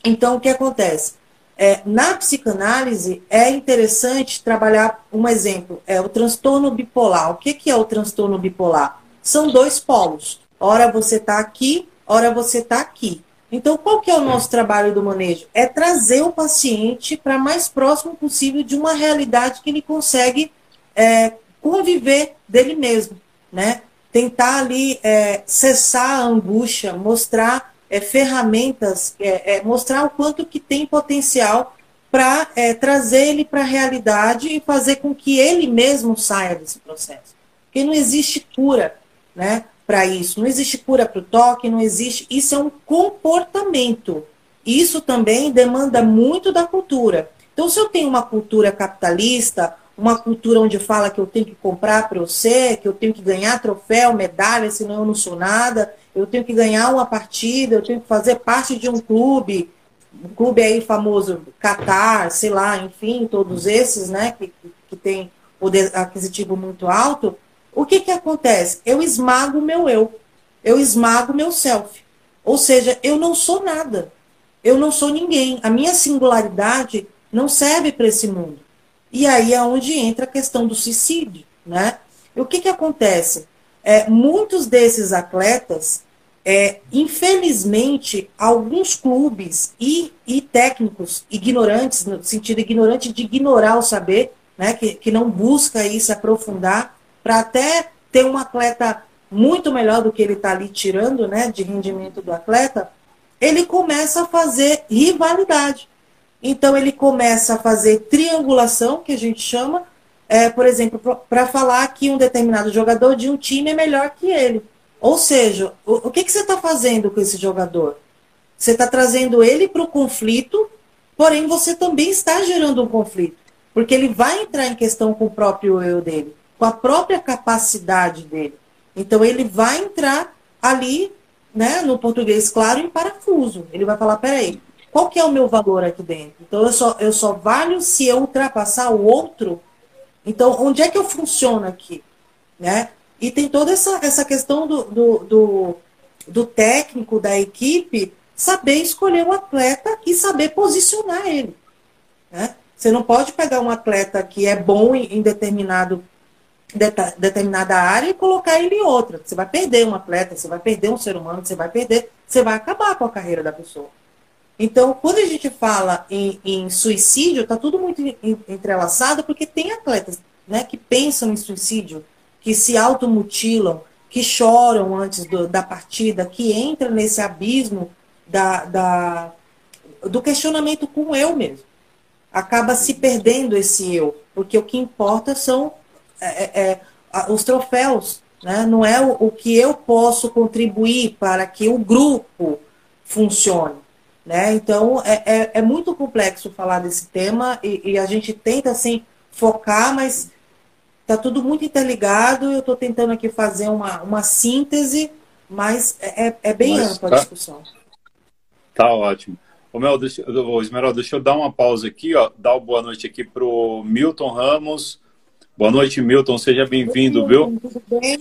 Então, o que acontece? É, na psicanálise, é interessante trabalhar um exemplo, é o transtorno bipolar. O que, que é o transtorno bipolar? São dois polos. Ora você está aqui, ora você está aqui. Então, qual que é o nosso trabalho do manejo? É trazer o paciente para mais próximo possível de uma realidade que ele consegue é, conviver dele mesmo, né? Tentar ali é, cessar a angústia, mostrar é, ferramentas, é, é, mostrar o quanto que tem potencial para é, trazer ele para a realidade e fazer com que ele mesmo saia desse processo. Porque não existe cura, né? Para isso. Não existe cura para o toque, não existe. Isso é um comportamento. Isso também demanda muito da cultura. Então, se eu tenho uma cultura capitalista, uma cultura onde fala que eu tenho que comprar para ser, que eu tenho que ganhar troféu, medalha, senão eu não sou nada, eu tenho que ganhar uma partida, eu tenho que fazer parte de um clube, um clube aí famoso, Qatar, sei lá, enfim, todos esses, né, que, que tem poder aquisitivo muito alto, o que, que acontece? Eu esmago o meu eu. Eu esmago o meu self. Ou seja, eu não sou nada. Eu não sou ninguém. A minha singularidade não serve para esse mundo. E aí é onde entra a questão do suicídio. Né? E o que, que acontece? É, muitos desses atletas, é, infelizmente, alguns clubes e, e técnicos ignorantes, no sentido ignorante de ignorar o saber, né, que, que não busca aí se aprofundar, para até ter um atleta muito melhor do que ele está ali tirando né, de rendimento do atleta, ele começa a fazer rivalidade. Então ele começa a fazer triangulação, que a gente chama, é, por exemplo, para falar que um determinado jogador de um time é melhor que ele. Ou seja, o, o que, que você está fazendo com esse jogador? Você está trazendo ele para o conflito, porém você também está gerando um conflito, porque ele vai entrar em questão com o próprio eu dele com a própria capacidade dele. Então ele vai entrar ali, né, no português claro, em parafuso. Ele vai falar, peraí, qual que é o meu valor aqui dentro? Então eu só, eu só valho se eu ultrapassar o outro. Então, onde é que eu funciono aqui? Né? E tem toda essa, essa questão do, do, do, do técnico, da equipe, saber escolher o atleta e saber posicionar ele. Né? Você não pode pegar um atleta que é bom em determinado determinada área e colocar ele em outra. Você vai perder um atleta, você vai perder um ser humano, você vai perder, você vai acabar com a carreira da pessoa. Então, quando a gente fala em, em suicídio, está tudo muito entrelaçado, porque tem atletas né, que pensam em suicídio, que se automutilam, que choram antes do, da partida, que entram nesse abismo da, da, do questionamento com eu mesmo. Acaba se perdendo esse eu, porque o que importa são é, é, é os troféus, né? não é o, o que eu posso contribuir para que o grupo funcione. Né? Então, é, é, é, muito complexo falar desse tema e, e, a gente tenta, assim, focar, mas está tudo muito interligado. Eu estou tentando aqui fazer uma, uma síntese, mas é, é, é bem mas, ampla a tá, discussão. Tá ótimo. Ô, Mel, deixa, ô, Esmeralda, deixa eu dar uma pausa aqui, ó, dar uma boa noite aqui para o Milton Ramos. Boa noite, Milton, seja bem-vindo, viu?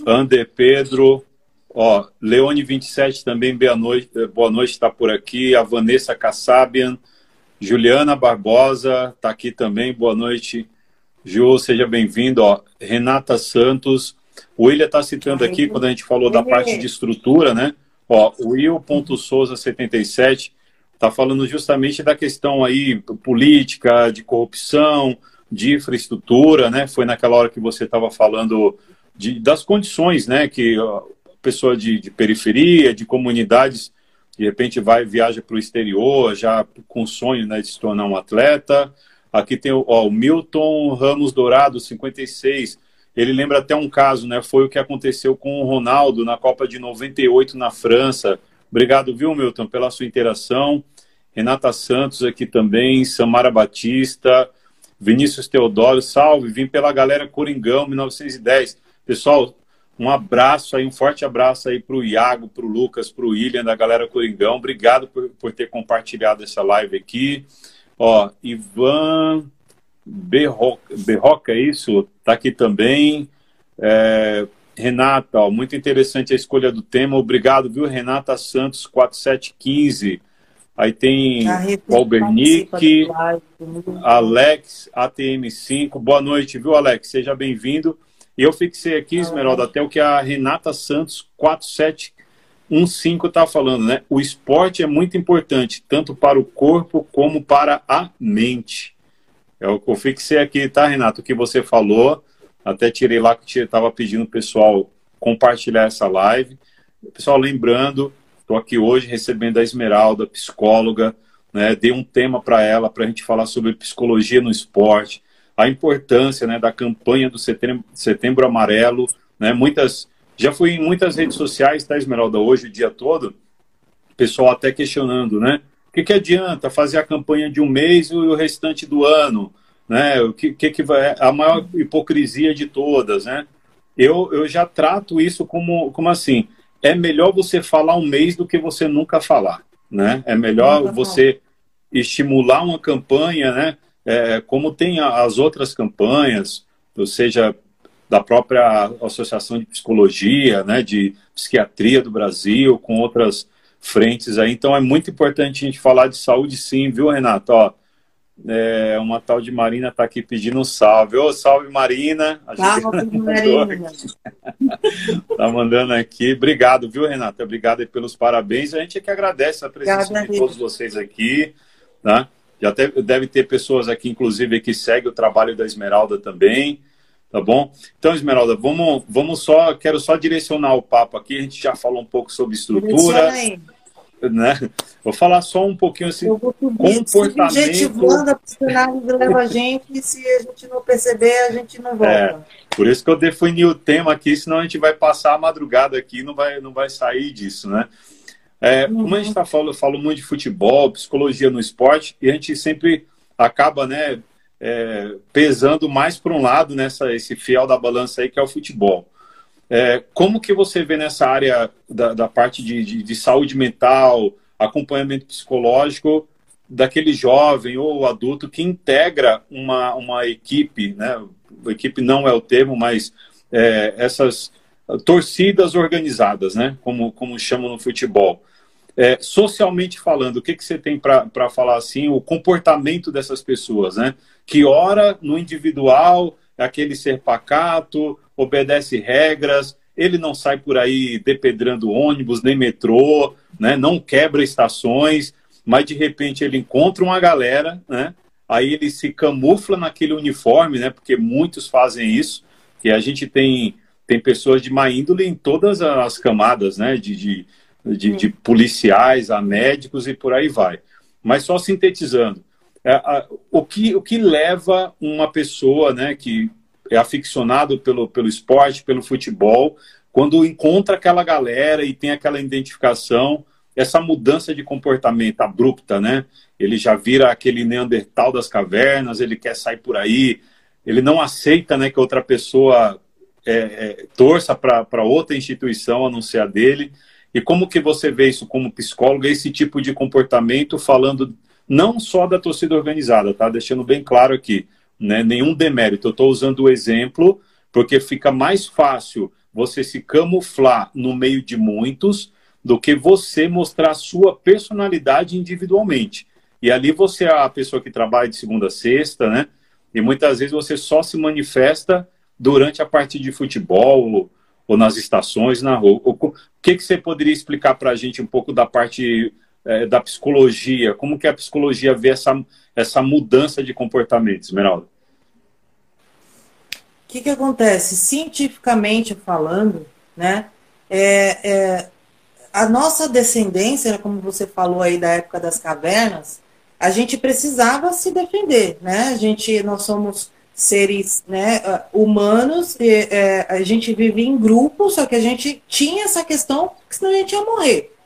Ander Pedro, Ó, Leone 27 também, boa noite, boa noite, está por aqui. A Vanessa Kassabian, Juliana Barbosa está aqui também, boa noite. Ju, seja bem-vindo. Renata Santos, o William está citando aqui, quando a gente falou da parte de estrutura, né? Ó, Will.souza77 está falando justamente da questão aí política, de corrupção, de infraestrutura, né? Foi naquela hora que você estava falando de, das condições, né? Que pessoa de, de periferia, de comunidades, de repente vai viaja para o exterior, já com sonho né, de se tornar um atleta. Aqui tem ó, o Milton Ramos Dourado, 56. Ele lembra até um caso, né? Foi o que aconteceu com o Ronaldo na Copa de 98 na França. Obrigado, viu, Milton, pela sua interação. Renata Santos aqui também, Samara Batista, Vinícius Teodoro, salve, vim pela galera Coringão, 1910. Pessoal, um abraço aí, um forte abraço aí para o Iago, para o Lucas, para o William, da galera Coringão. Obrigado por, por ter compartilhado essa live aqui. Ó, Ivan Berroca, Berroca é isso? Tá aqui também. É, Renata, ó, muito interessante a escolha do tema. Obrigado, viu, Renata Santos, 4715. Aí tem o Alex, ATM5. Boa noite, viu, Alex? Seja bem-vindo. E eu fixei aqui, Esmeralda, até o que a Renata Santos 4715 está falando, né? O esporte é muito importante, tanto para o corpo como para a mente. É que eu fixei aqui, tá, Renato? O que você falou, até tirei lá que estava pedindo o pessoal compartilhar essa live. Pessoal, lembrando, estou aqui hoje recebendo a Esmeralda, psicóloga, né? Dei um tema para ela, para a gente falar sobre psicologia no esporte a importância né, da campanha do setembro, setembro Amarelo. Né, muitas, já fui em muitas redes sociais, tá, Esmeralda, hoje o dia todo, pessoal até questionando, né? O que, que adianta fazer a campanha de um mês e o restante do ano? Né? O que, que, que vai. A maior hipocrisia de todas, né? Eu, eu já trato isso como, como assim: é melhor você falar um mês do que você nunca falar, né? É melhor você estimular uma campanha, né? é, como tem as outras campanhas, ou seja, da própria Associação de Psicologia, né, de Psiquiatria do Brasil, com outras frentes aí. Então é muito importante a gente falar de saúde sim, viu, Renato? Ó, é, uma tal de Marina está aqui pedindo um salve. Ô, salve, Marina! A salve, *laughs* Marina! tá mandando aqui. Obrigado, viu, Renata? Obrigado pelos parabéns. A gente é que agradece a presença Obrigada, de todos vocês aqui. Tá? Já deve ter pessoas aqui, inclusive, que seguem o trabalho da Esmeralda também, tá bom? Então, Esmeralda, vamos, vamos só, quero só direcionar o papo aqui, a gente já falou um pouco sobre estrutura, né? Vou falar só um pouquinho assim, comportamento... Objetivando a personagem que leva a gente, e se a gente não perceber, a gente não volta. É, por isso que eu defini o tema aqui, senão a gente vai passar a madrugada aqui e não vai, não vai sair disso, né? É, uhum. Como a gente está falando, eu falo muito de futebol, psicologia no esporte, e a gente sempre acaba né, é, pesando mais para um lado nessa esse fiel da balança aí que é o futebol. É, como que você vê nessa área da, da parte de, de, de, saúde mental, acompanhamento psicológico daquele jovem ou adulto que integra uma, uma equipe, né? equipe não é o termo, mas é, essas torcidas organizadas, né? Como, como chamam no futebol. é, socialmente falando, o que, que você tem para falar assim, o comportamento dessas pessoas, né? Que ora no individual, é aquele ser pacato, obedece regras, ele não sai por aí depedrando ônibus, nem metrô, né? não quebra estações, mas de repente ele encontra uma galera, né? aí ele se camufla naquele uniforme, né? porque muitos fazem isso, que a gente tem, tem pessoas de má índole em todas as camadas, né? de, de de, de policiais a médicos e por aí vai. Mas só sintetizando, é, o, que, o que leva uma pessoa né, que é aficionado pelo, pelo esporte, pelo futebol, quando encontra aquela galera e tem aquela identificação, essa mudança de comportamento abrupta, né? Ele já vira aquele Neandertal das cavernas, ele quer sair por aí, ele não aceita né, que outra pessoa é, é, torça para outra instituição a não ser a dele. E como que você vê isso como psicólogo, esse tipo de comportamento, falando não só da torcida organizada, tá? Deixando bem claro aqui, né? Nenhum demérito. Eu estou usando o exemplo porque fica mais fácil você se camuflar no meio de muitos do que você mostrar sua personalidade individualmente. E ali você é a pessoa que trabalha de segunda a sexta, né? E muitas vezes você só se manifesta durante a partida de futebol ou nas estações, na rua. O que, que você poderia explicar para a gente um pouco da parte é, da psicologia? Como que a psicologia vê essa, essa mudança de comportamento, Esmeralda? O que, que acontece? Cientificamente falando, né, é, é, a nossa descendência, como você falou aí da época das cavernas, a gente precisava se defender, né? A gente, nós somos seres né, humanos, e, é, a gente vive em grupo, só que a gente tinha essa questão, porque senão a gente ia morrer.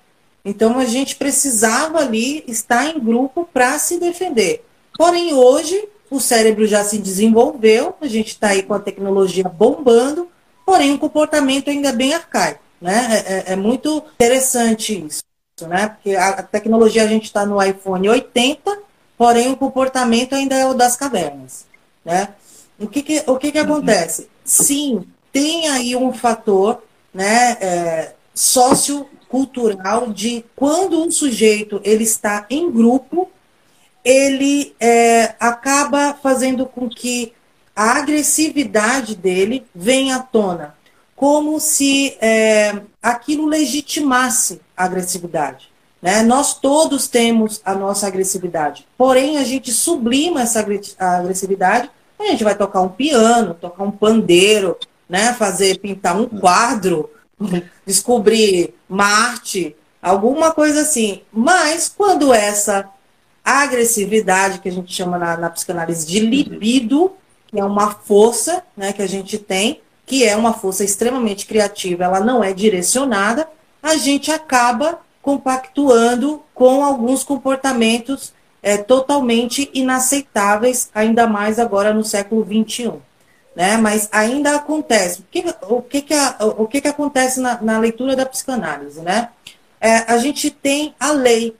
Então a gente precisava ali estar em grupo para se defender. Porém, hoje o cérebro já se desenvolveu, a gente está aí com a tecnologia bombando, porém o comportamento ainda é bem arcaico. Né? É, é, é muito interessante isso, né? Porque a, tecnologia a gente está no iPhone 80, porém o comportamento ainda é o das cavernas. Né? O que, que o que, que acontece? Sim, tem aí um fator né, é, sociocultural de quando um sujeito ele está em grupo, ele é, acaba fazendo com que a agressividade dele venha à tona, como se é, aquilo legitimasse a agressividade. Né? Nós todos temos a nossa agressividade, porém a gente sublima essa agressividade a gente vai tocar um piano, tocar um pandeiro, né? Fazer, pintar um quadro, *laughs* descobrir Marte, alguma coisa assim. Mas quando essa agressividade, que a gente chama na, na psicanálise de libido, que é uma força né, que a gente tem, que é uma força extremamente criativa, ela não é direcionada, a gente acaba compactuando com alguns comportamentos é, totalmente inaceitáveis, ainda mais agora no século XXI. Né? Mas ainda acontece. O que, o que, que, a, o que, que acontece na, na leitura da psicanálise? Né? É, a gente tem a lei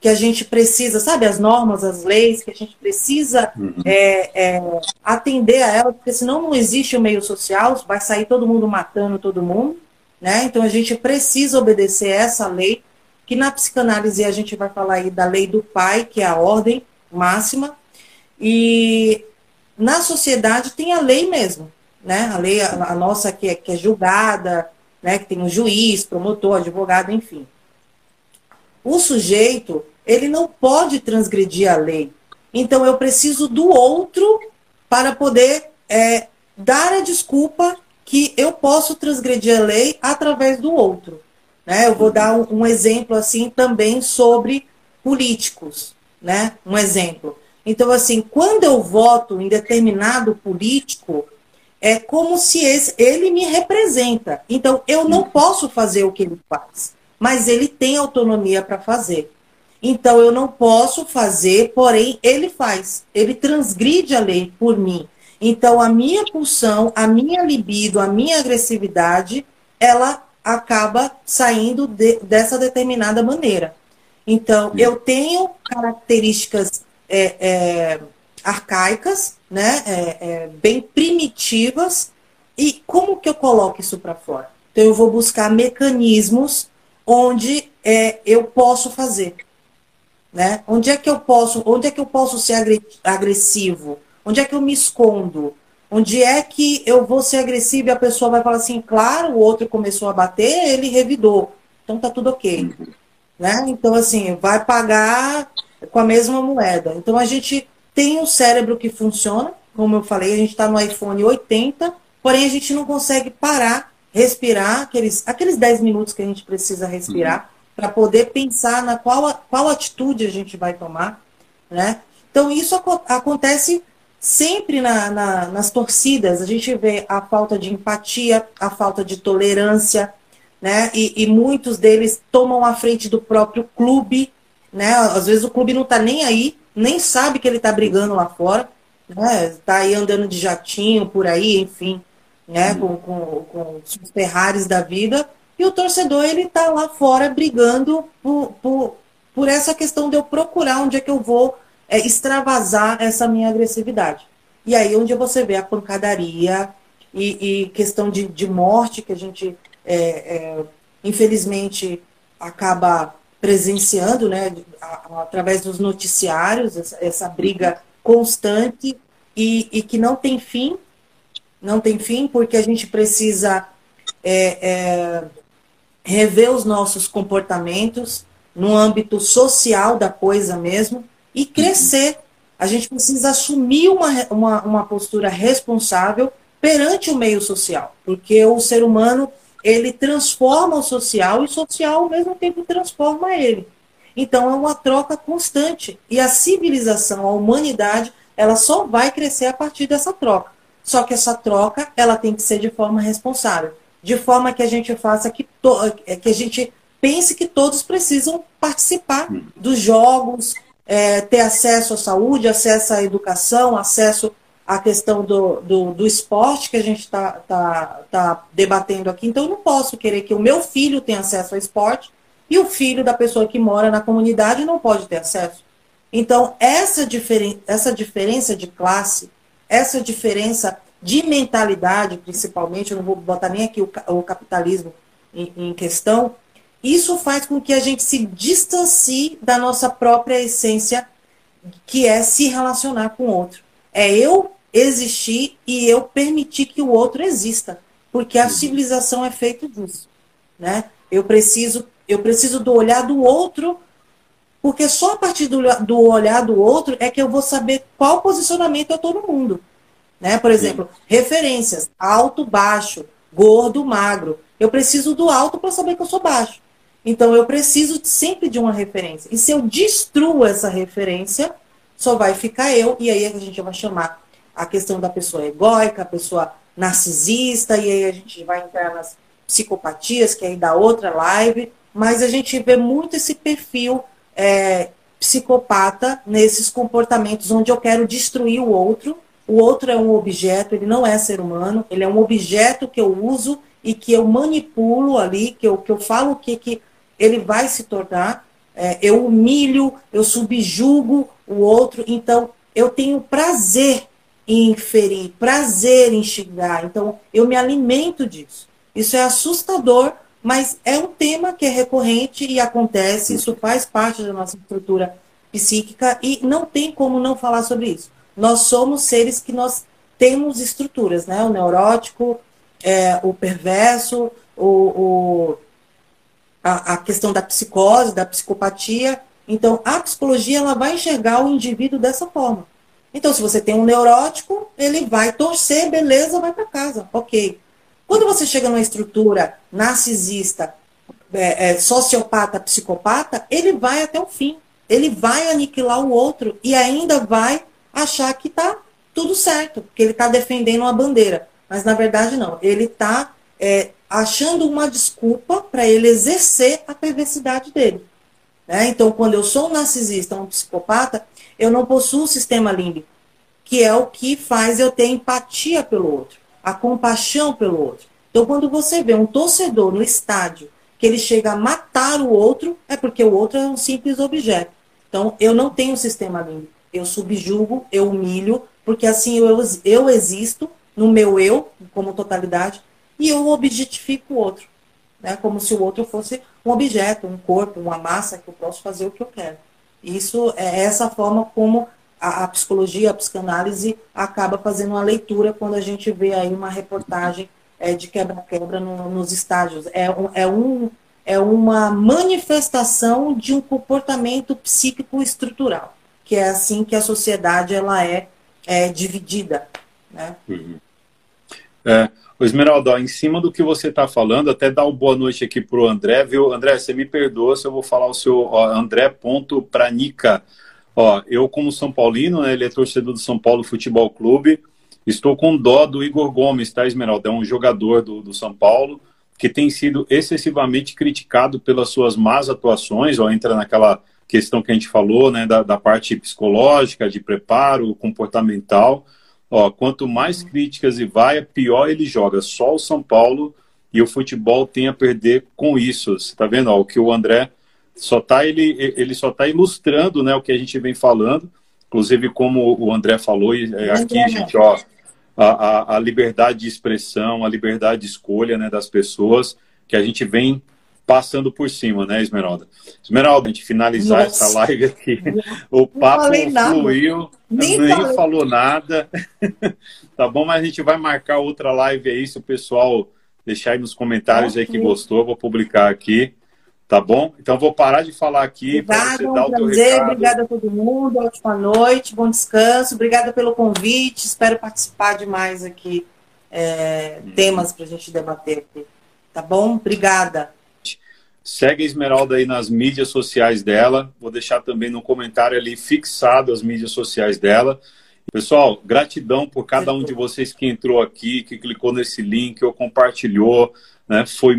que a gente precisa, sabe, as normas, as leis, que a gente precisa uhum. é, é, atender a elas, porque senão não existe o meio social, vai sair todo mundo matando todo mundo, né? Então a gente precisa obedecer essa lei que na psicanálise a gente vai falar aí da lei do pai, que é a ordem máxima, e na sociedade tem a lei mesmo, né? A lei, a, a nossa que é, que é julgada, né? Que tem um juiz, promotor, advogado, enfim. O sujeito, ele não pode transgredir a lei. Então eu preciso do outro para poder é, dar a desculpa que eu posso transgredir a lei através do outro. Né? Eu vou dar um, um exemplo assim também sobre políticos, né? Um exemplo. Então, assim, quando eu voto em determinado político, é como se esse, ele me representa. Então, eu não posso fazer o que ele faz, mas ele tem autonomia para fazer. Então, eu não posso fazer, porém, ele faz. Ele transgride a lei por mim. Então, a minha pulsão, a minha libido, a minha agressividade, ela acaba saindo de, dessa determinada maneira. Então, eu tenho características é, é, arcaicas, né, é, é bem primitivas, e como que eu coloco isso para fora? Então, eu vou buscar mecanismos onde é, eu posso fazer. Né? Onde é que eu posso, onde é que eu posso ser agressivo? Onde é que eu me escondo? Onde é que eu vou ser agressivo e a pessoa vai falar assim, claro, o outro começou a bater, ele revidou. Então tá tudo ok. Né? Então, assim, vai pagar com a mesma moeda. Então a gente tem um cérebro que funciona, como eu falei, a gente está no iPhone 80, porém a gente não consegue parar, respirar aqueles, aqueles 10 minutos que a gente precisa respirar uhum. para poder pensar na qual, qual atitude a gente vai tomar. Né? Então isso ac acontece sempre na, na, nas torcidas, a gente vê a falta de empatia, a falta de tolerância, né? E, e, muitos deles tomam a frente do próprio clube, né? Às vezes o clube não está nem aí, nem sabe que ele está brigando lá fora, né? Está aí andando de jatinho por aí, enfim, né? Com, com, com os Ferraris da vida. E o torcedor, ele está lá fora brigando por, por, por essa questão de eu procurar onde é que eu vou é, extravasar essa minha agressividade. E aí onde você vê a pancadaria e, e questão de, de morte que a gente, é, é, infelizmente, acaba presenciando, né, através dos noticiários, essa, briga constante e, e, que não tem fim, não tem fim, porque a gente precisa é, é, rever os nossos comportamentos no âmbito social da coisa mesmo e crescer. A gente precisa assumir uma, uma, uma postura responsável perante o meio social, porque o ser humano ele transforma o social e o social ao mesmo tempo transforma ele. Então é uma troca constante e a civilização, a humanidade, ela só vai crescer a partir dessa troca. Só que essa troca ela tem que ser de forma responsável, de forma que a gente faça que, to que a gente pense que todos precisam participar hum. dos jogos, é, ter acesso à saúde, acesso à educação, acesso a questão do, do, do esporte que a gente está tá, tá debatendo aqui. Então, eu não posso querer que o meu filho tenha acesso ao esporte e o filho da pessoa que mora na comunidade não pode ter acesso. Então, essa, diferen essa diferença de classe, essa diferença de mentalidade, principalmente, eu não vou botar nem aqui o, o capitalismo em, em questão, isso faz com que a gente se distancie da nossa própria essência, que é se relacionar com o outro. É eu existir e eu permitir que o outro exista, porque a uhum. civilização é feita disso, né? Eu preciso, eu preciso do olhar do outro, porque só a partir do, do olhar do outro é que eu vou saber qual posicionamento eu estou no mundo, né? Por exemplo, Sim. referências: alto, baixo, gordo, magro. Eu preciso do alto para saber que eu sou baixo. Então eu preciso sempre de uma referência. E se eu destruo essa referência, só vai ficar eu, e aí a gente vai chamar a questão da pessoa egóica, a pessoa narcisista, e aí a gente vai entrar nas psicopatias, que aí dá outra live, mas a gente vê muito esse perfil é, psicopata nesses comportamentos onde eu quero destruir o outro. O outro é um objeto, ele não é ser humano, ele é um objeto que eu uso e que eu manipulo ali, que eu, que eu falo o que, que ele vai se tornar. É, eu humilho, eu subjugo o outro, então eu tenho prazer em ferir, prazer em xingar. Então, eu me alimento disso. Isso é assustador, mas é um tema que é recorrente e acontece, isso faz parte da nossa estrutura psíquica e não tem como não falar sobre isso. Nós somos seres que nós temos estruturas, né? O neurótico, é, o perverso, o, o a, a, questão da psicose, da psicopatia. Então, a psicologia ela vai enxergar o indivíduo dessa forma. Então, se você tem um neurótico, ele vai torcer, beleza, vai para casa, ok. Quando você chega numa estrutura narcisista, é, é, sociopata, psicopata, ele vai até o fim. Ele vai aniquilar o outro e ainda vai achar que está tudo certo, que ele está defendendo uma bandeira. Mas na verdade não. Ele está é, achando uma desculpa para ele exercer a perversidade dele. Né? Então, quando eu sou um narcisista, um psicopata, eu não possuo o sistema límbico, que é o que faz eu ter empatia pelo outro, a compaixão pelo outro. Então, quando você vê um torcedor no estádio que ele chega a matar o outro, é porque o outro é um simples objeto. Então, eu não tenho um sistema límbico. Eu subjugo, eu humilho, porque assim eu, eu existo no meu eu, como totalidade, e eu objetifico o outro. né? como se o outro fosse um objeto, um corpo, uma massa que eu posso fazer o que eu quero. Isso é essa forma como a, a psicologia, a psicanálise acaba fazendo uma leitura quando a gente vê aí uma reportagem é, de quebra-quebra no, nos estágios. É, um, é, um, é uma manifestação de um comportamento psíquico estrutural, que é assim que a sociedade ela é, é dividida. Né? Uhum. É, o Esmeralda, em cima do que você está falando, até dar uma boa noite aqui para o André, viu? André, você me perdoa se eu vou falar o seu André.pranica. Ó, eu, como São Paulino, né, ele é torcedor do São Paulo Futebol Clube, estou com dó do Igor Gomes, tá, Esmeralda? É um jogador do, do São Paulo que tem sido excessivamente criticado pelas suas más atuações, ó, entra naquela questão que a gente falou, né, da, da parte psicológica, de preparo, comportamental. Ó, quanto mais críticas e vai, pior ele joga. Só o São Paulo e o futebol tem a perder com isso. Você está vendo ó, o que o André só tá ele, ele só está ilustrando né, o que a gente vem falando. Inclusive, como o André falou, é, aqui, gente, ó, a, a, a liberdade de expressão, a liberdade de escolha né, das pessoas, que a gente vem passando por cima, né, Esmeralda? Esmeralda, a gente finalizar Nossa. essa live aqui. O papo fluiu, nem, nem falou nada. *laughs* tá bom, mas a gente vai marcar outra live aí, se o pessoal deixar aí nos comentários aí que gostou, vou publicar aqui. Tá bom? Então vou parar de falar aqui para você dar o teu recado. Obrigada a todo mundo, ótima noite, bom descanso. Obrigada pelo convite, espero participar de mais aqui é, hum. temas para a gente debater aqui. Tá bom? Obrigada. Segue a Esmeralda aí nas mídias sociais dela. Vou deixar também no comentário ali fixado as mídias sociais dela. Pessoal, gratidão por cada um de vocês que entrou aqui, que clicou nesse link ou compartilhou. Né? Foi